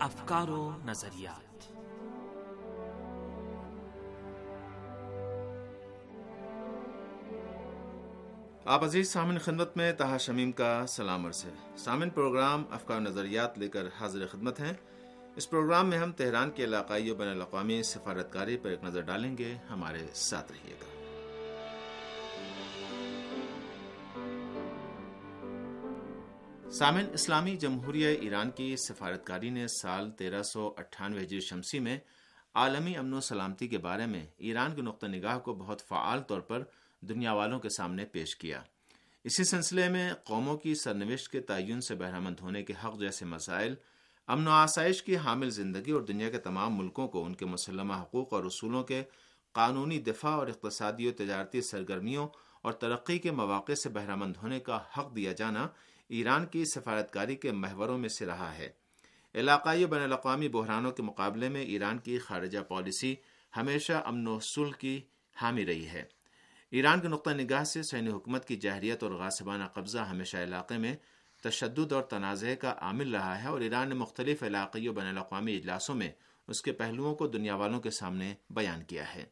افکار و نظریات۔ آپ عزیز سامن خدمت میں تہا شمیم کا سلام عرض ہے۔ سامن پروگرام افکار نظریات لے کر حاضر خدمت ہیں۔ اس پروگرام میں ہم تہران کے علاقائی و بین الاقوامی سفارتکاری پر ایک نظر ڈالیں گے۔ ہمارے ساتھ رہیے گا۔ سامن اسلامی جمہوریہ ایران کی سفارتکاری نے سال تیرہ سو اٹھانوے ہجری شمسی میں عالمی امن و سلامتی کے بارے میں ایران کے نقطہ نگاہ کو بہت فعال طور پر دنیا والوں کے سامنے پیش کیا۔ اسی سلسلے میں قوموں کی سرنوشت کے تعین سے بہرمند ہونے کے حق جیسے مسائل، امن و آسائش کی حامل زندگی اور دنیا کے تمام ملکوں کو ان کے مسلمہ حقوق اور اصولوں کے قانونی دفاع اور اقتصادی و تجارتی سرگرمیوں اور ترقی کے مواقع سے بہرمند ہونے کا حق دیا جانا ایران کی سفارتکاری کے محوروں میں سے رہا ہے۔ علاقائی بین الاقوامی بحرانوں کے مقابلے میں ایران کی خارجہ پالیسی ہمیشہ امن و سلح کی حامی رہی ہے۔ ایران کے نقطہ نگاہ سے سین حکومت کی جہریت اور غاسبانہ قبضہ ہمیشہ علاقے میں تشدد اور تنازع کا عامل رہا ہے اور ایران نے مختلف علاقائی و بین الاقوامی اجلاسوں میں اس کے پہلوؤں کو دنیا والوں کے سامنے بیان کیا ہے۔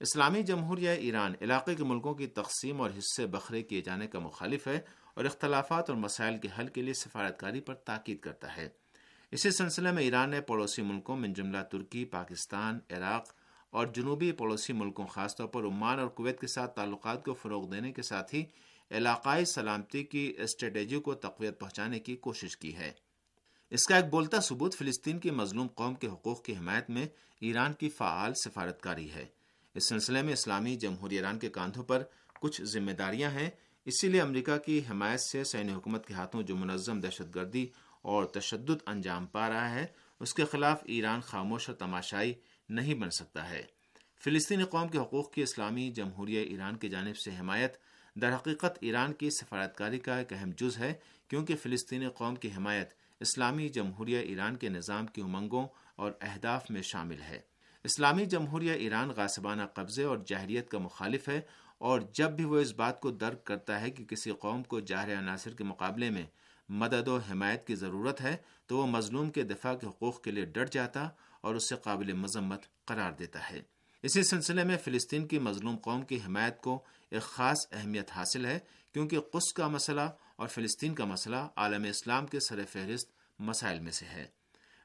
اسلامی جمہوریہ ایران علاقے کے ملکوں کی تقسیم اور حصے بکھرے کیے جانے کا مخالف ہے اور اختلافات اور مسائل کے حل کے لیے سفارتکاری پر تاکید کرتا ہے۔ اسی سلسلے میں ایران نے پڑوسی ملکوں من جملہ ترکی، پاکستان، عراق اور جنوبی پڑوسی ملکوں، خاص طور پر عمان اور کویت کے ساتھ تعلقات کو فروغ دینے کے ساتھ ہی علاقائی سلامتی کی اسٹریٹجی کو تقویت پہنچانے کی کوشش کی ہے۔ اس کا ایک بولتا ثبوت فلسطین کی مظلوم قوم کے حقوق کی حمایت میں ایران کی فعال سفارتکاری ہے۔ اس سلسلے میں اسلامی جمہوری ایران کے کاندھوں پر کچھ ذمہ داریاں ہیں۔ اسی لیے امریکہ کی حمایت سے سین حکومت کے ہاتھوں جو منظم دہشت گردی اور تشدد انجام پا رہا ہے، اس کے خلاف ایران خاموش اور تماشائی نہیں بن سکتا ہے۔ فلسطینی قوم کے حقوق کی اسلامی جمہوریہ ایران کی جانب سے حمایت در حقیقت ایران کی سفارتکاری کا ایک اہم جز ہے، کیونکہ فلسطینی قوم کی حمایت اسلامی جمہوریہ ایران کے نظام کی امنگوں اور اہداف میں شامل ہے۔ اسلامی جمہوریہ ایران غاسبانہ قبضے اور جہریت کا مخالف ہے اور جب بھی وہ اس بات کو درک کرتا ہے کہ کسی قوم کو جاہر عناصر کے مقابلے میں مدد و حمایت کی ضرورت ہے، تو وہ مظلوم کے دفاع کے حقوق کے لیے ڈٹ جاتا اور اسے قابل مذمت قرار دیتا ہے۔ اسی سلسلے میں فلسطین کی مظلوم قوم کی حمایت کو ایک خاص اہمیت حاصل ہے، کیونکہ قص کا مسئلہ اور فلسطین کا مسئلہ عالم اسلام کے سر فہرست مسائل میں سے ہے۔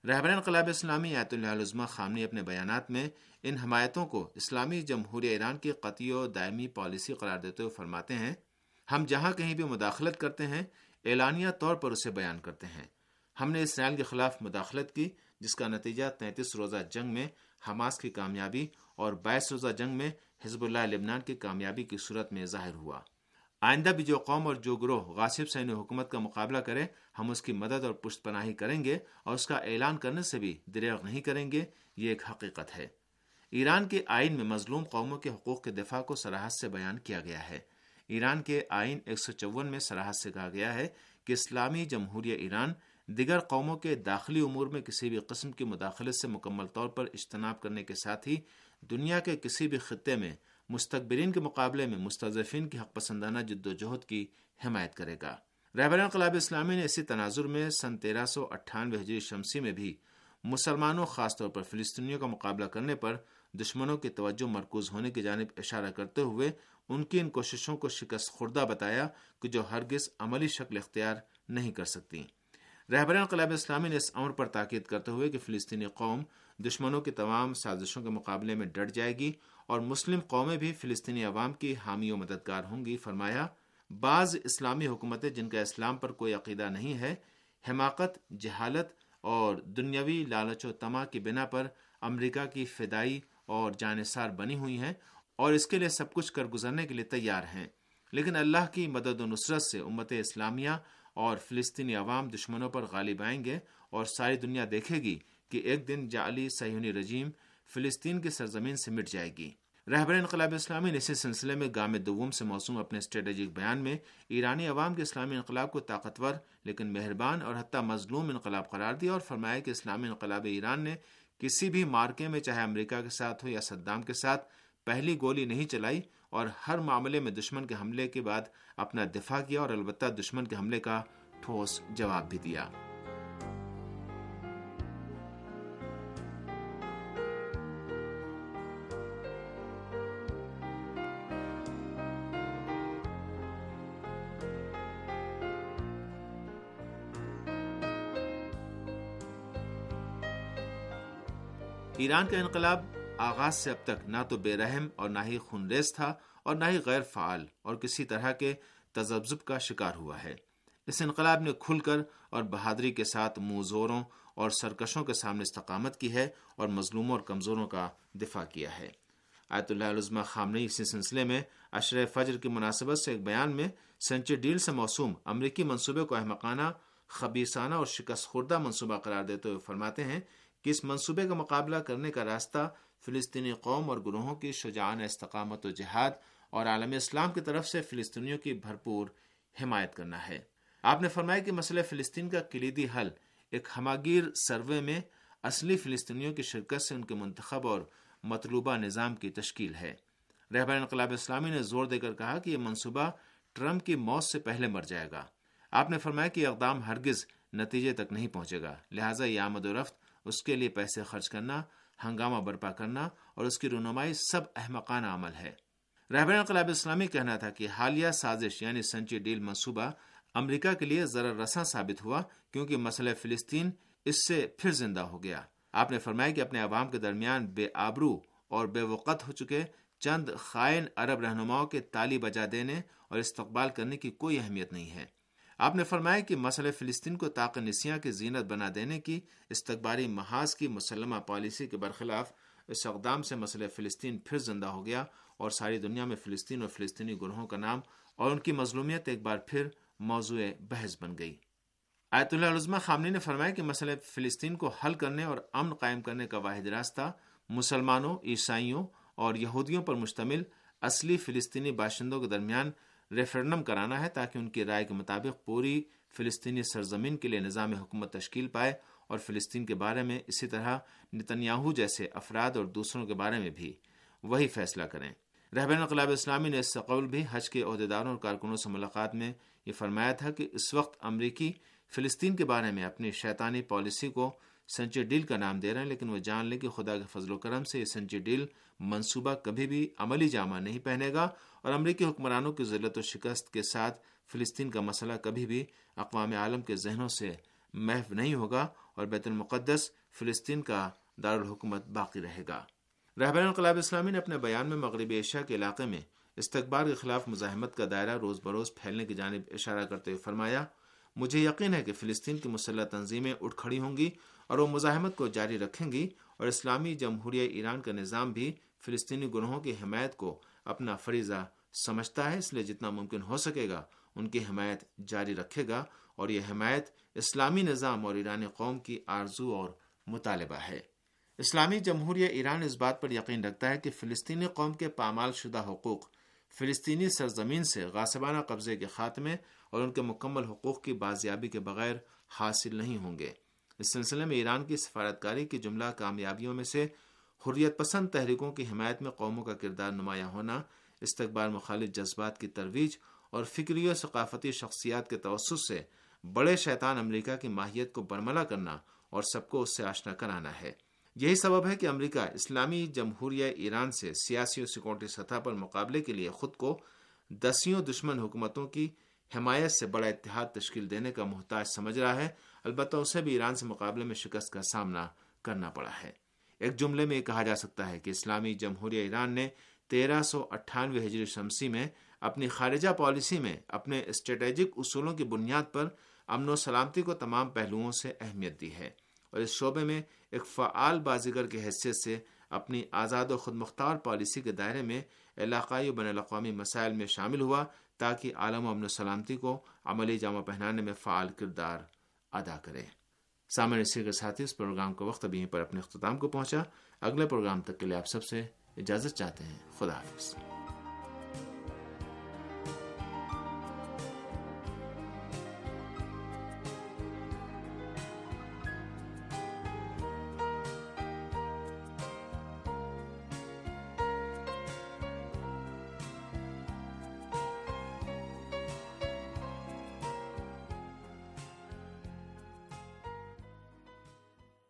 رہبر انقلاب اسلامی آیت اللہ عظمہ خامنی اپنے بیانات میں ان حمایتوں کو اسلامی جمہوریہ ایران کی قطعی و دائمی پالیسی قرار دیتے ہوئے فرماتے ہیں، ہم جہاں کہیں بھی مداخلت کرتے ہیں، اعلانیہ طور پر اسے بیان کرتے ہیں۔ ہم نے اسرائیل کے خلاف مداخلت کی، جس کا نتیجہ تینتیس روزہ جنگ میں حماس کی کامیابی اور بائیس روزہ جنگ میں حزب اللہ لبنان کی کامیابی کی صورت میں ظاہر ہوا۔ آئندہ بھی جو قوم اور جو گروہ غاصب سین حکومت کا مقابلہ کرے، ہم اس کی مدد اور پشت پناہی کریں گے اور اس کا اعلان کرنے سے بھی دریغ نہیں کریں گے، یہ ایک حقیقت ہے۔ ایران کے آئین میں مظلوم قوموں کے حقوق کے دفاع کو سراحت سے بیان کیا گیا ہے۔ ایران کے آئین ایک سو چون میں سراحت سے کہا گیا ہے کہ اسلامی جمہوریہ ایران دیگر قوموں کے داخلی امور میں کسی بھی قسم کی مداخلت سے مکمل طور پر اجتناب کرنے کے ساتھ ہی دنیا کے کسی بھی خطے میں مستقبرین کے مقابلے میں مستضفین کی حق پسندانہ جد و جہد کی حمایت کرے گا۔ رہبر انقلاب اسلامی نے اسی تناظر میں سن تیرہ سو اٹھانوے ہجری شمسی میں بھی مسلمانوں، خاص طور پر فلسطینیوں کا مقابلہ کرنے پر دشمنوں کی توجہ مرکوز ہونے کی جانب اشارہ کرتے ہوئے ان کی ان کوششوں کو شکست خوردہ بتایا کہ جو ہرگز عملی شکل اختیار نہیں کر سکتی رہبر انقلاب اسلامی نے اس امر پر تاکید کرتے ہوئے کہ فلسطینی قوم دشمنوں کی تمام سازشوں کے مقابلے میں ڈٹ جائے گی اور مسلم قومیں بھی فلسطینی عوام کی حامی و مددگار ہوں گی۔ فرمایا، بعض اسلامی حکومتیں جن کا اسلام پر کوئی عقیدہ نہیں ہے، حماقت، جہالت اور دنیاوی لالچ و تما کی بنا پر امریکہ کی فدائی اور جانصار بنی ہوئی ہیں اور اس کے لیے سب کچھ کر گزرنے کے لیے تیار ہیں۔ لیکن اللہ کی مدد و نصرت سے امت اسلامیہ اور فلسطینی عوام دشمنوں پر غالب آئیں گے اور ساری دنیا دیکھے گی کہ ایک دن جعلی سیونی رجیم فلسطین کی سرزمین سے مٹ جائے گی۔ رہبر انقلاب اسلامی نے اسی سلسلے میں گام دوم سے موسوم اپنے اسٹریٹجک بیان میں ایرانی عوام کے اسلامی انقلاب کو طاقتور لیکن مہربان اور حتیٰ مظلوم انقلاب قرار دیا اور فرمایا کہ اسلامی انقلاب ایران نے کسی بھی مارکے میں چاہے امریکہ کے ساتھ ہو یا صدام کے ساتھ پہلی گولی نہیں چلائی اور ہر معاملے میں دشمن کے حملے کے بعد اپنا دفاع کیا اور البتہ دشمن کے حملے کا ٹھوس جواب بھی دیا۔ ایران کا انقلاب آغاز سے اب تک نہ تو بے رحم اور نہ ہی خونریز تھا اور نہ ہی غیر فعال اور کسی طرح کے تذبذب کا شکار ہوا ہے۔ اس انقلاب نے کھل کر اور بہادری کے ساتھ موزوروں اور سرکشوں کے سامنے استقامت کی ہے اور مظلوموں اور کمزوروں کا دفاع کیا ہے۔ آیت اللہ علزمہ خامنی اسی سلسلے میں اشر فجر کی مناسبت سے ایک بیان میں سنچی ڈیل سے موسوم امریکی منصوبے کو احمقانہ خبیصانہ اور شکست خوردہ منصوبہ قرار دیتے ہوئے فرماتے ہیں کہ اس منصوبے کا مقابلہ کرنے کا راستہ فلسطینی قوم اور گروہوں کی شجاعان استقامت و جہاد اور عالم اسلام کی طرف سے فلسطینیوں کی بھرپور حمایت کرنا ہے۔ آپ نے فرمایا کہ مسئلہ فلسطین کا کلیدی حل ایک ہماگیر سروے میں اصلی فلسطینیوں کی شرکت سے ان کے منتخب اور مطلوبہ نظام کی تشکیل ہے۔ رہبر انقلاب اسلامی نے زور دے کر کہا کہ یہ منصوبہ ٹرمپ کی موت سے پہلے مر جائے گا۔ آپ نے فرمایا کہ اقدام ہرگز نتیجے تک نہیں پہنچے گا، لہٰذا یہ آمد و رفت اس کے لیے پیسے خرچ کرنا، ہنگامہ برپا کرنا اور اس کی رونمائی سب احمقانہ عمل ہے۔ رہبر انقلاب اسلامی کہنا تھا کہ حالیہ سازش یعنی سنچی ڈیل منصوبہ امریکہ کے لیے ضرر رساں ثابت ہوا کیونکہ مسئلہ فلسطین اس سے پھر زندہ ہو گیا۔ آپ نے فرمایا کہ اپنے عوام کے درمیان بے آبرو اور بے وقت ہو چکے چند خائن عرب رہنماؤں کے تالی بجا دینے اور استقبال کرنے کی کوئی اہمیت نہیں ہے۔ آپ نے فرمایا کہ مسئلہ فلسطین کو طاق نسیاں کی زینت بنا دینے کی استقبالی محاذ کی مسلمہ پالیسی کے برخلاف اس اقدام سے مسئلہ فلسطین پھر زندہ ہو گیا اور ساری دنیا میں فلسطین اور فلسطینی گروہوں کا نام اور ان کی مظلومیت ایک بار پھر موضوع بحث بن گئی۔ آیت اللہ علزمہ خامنی نے فرمایا کہ مسئلہ فلسطین کو حل کرنے اور امن قائم کرنے کا واحد راستہ مسلمانوں، عیسائیوں اور یہودیوں پر مشتمل اصلی فلسطینی باشندوں کے درمیان ریفرنڈم کرانا ہے تاکہ ان کی رائے کے مطابق پوری فلسطینی سرزمین کے لیے نظام حکومت تشکیل پائے اور فلسطین کے بارے میں اسی طرح نتنیاہو جیسے افراد اور دوسروں کے بارے میں بھی وہی فیصلہ کریں۔ رہبر انقلاب اسلامی نے اس سے قبل بھی حج کے عہدیداروں اور کارکنوں سے ملاقات میں یہ فرمایا تھا کہ اس وقت امریکی فلسطین کے بارے میں اپنی شیطانی پالیسی کو سنچی ڈیل کا نام دے رہے ہیں، لیکن وہ جان لیں کہ خدا کے فضل و کرم سے یہ سنچی ڈیل منصوبہ کبھی بھی عملی جامہ نہیں پہنے گا اور امریکی حکمرانوں کی ذلت و شکست کے ساتھ فلسطین کا مسئلہ کبھی بھی اقوام عالم کے ذہنوں سے محو نہیں ہوگا اور بیت المقدس فلسطین کا دارالحکومت باقی رہے گا۔ رہبر انقلاب اسلامی نے اپنے بیان میں مغربی ایشیا کے علاقے میں استقبال کے خلاف مزاحمت کا دائرہ روز بروز پھیلنے کی جانب اشارہ کرتے ہوئے فرمایا مجھے یقین ہے کہ فلسطین کی مسلح تنظیمیں اٹھ کھڑی ہوں گی اور وہ مزاحمت کو جاری رکھیں گی اور اسلامی جمہوریہ ایران کا نظام بھی فلسطینی گروہوں کی حمایت کو اپنا فریضہ سمجھتا ہے، اس لیے جتنا ممکن ہو سکے گا ان کی حمایت جاری رکھے گا اور یہ حمایت اسلامی نظام اور ایرانی قوم کی آرزو اور مطالبہ ہے۔ اسلامی جمہوریہ ایران اس بات پر یقین رکھتا ہے کہ فلسطینی قوم کے پامال شدہ حقوق فلسطینی سرزمین سے غاسبانہ قبضے کے خاتمے اور ان کے مکمل حقوق کی بازیابی کے بغیر حاصل نہیں ہوں گے۔ اس سلسلے میں ایران کی سفارتکاری کی جملہ کامیابیوں میں سے حریت پسند تحریکوں کی حمایت میں قوموں کا کردار نمایاں ہونا، استقبال مخالف جذبات کی ترویج اور فکری و ثقافتی شخصیات کے توسط سے بڑے شیطان امریکہ کی ماہیت کو برملا کرنا اور سب کو اس سے آشنا کرانا ہے۔ یہی سبب ہے کہ امریکہ اسلامی جمہوریہ ایران سے سیاسی اور سیکورٹی سطح پر مقابلے کے لیے خود کو دسیوں دشمن حکومتوں کی حمایت سے بڑا اتحاد تشکیل دینے کا محتاج سمجھ رہا ہے۔ البتہ اسے بھی ایران سے مقابلے میں شکست کا سامنا کرنا پڑا ہے۔ ایک جملے میں یہ کہا جا سکتا ہے کہ اسلامی جمہوریہ ایران نے تیرہ سو اٹھانوے ہجری شمسی میں اپنی خارجہ پالیسی میں اپنے اسٹریٹجک اصولوں کی بنیاد پر امن و سلامتی کو تمام پہلوؤں سے اہمیت دی ہے۔ اور اس شعبے میں ایک فعال بازیگر کی حیثیت سے اپنی آزاد و خود مختار پالیسی کے دائرے میں علاقائی و بین الاقوامی مسائل میں شامل ہوا تاکہ عالم و امن و سلامتی کو عملی جامہ پہنانے میں فعال کردار ادا کرے۔ سامنے اسی کے ساتھ اس پروگرام کو وقت ابھی پر اپنے اختتام کو پہنچا۔ اگلے پروگرام تک کے لیے آپ سب سے اجازت چاہتے ہیں۔ خدا حافظ۔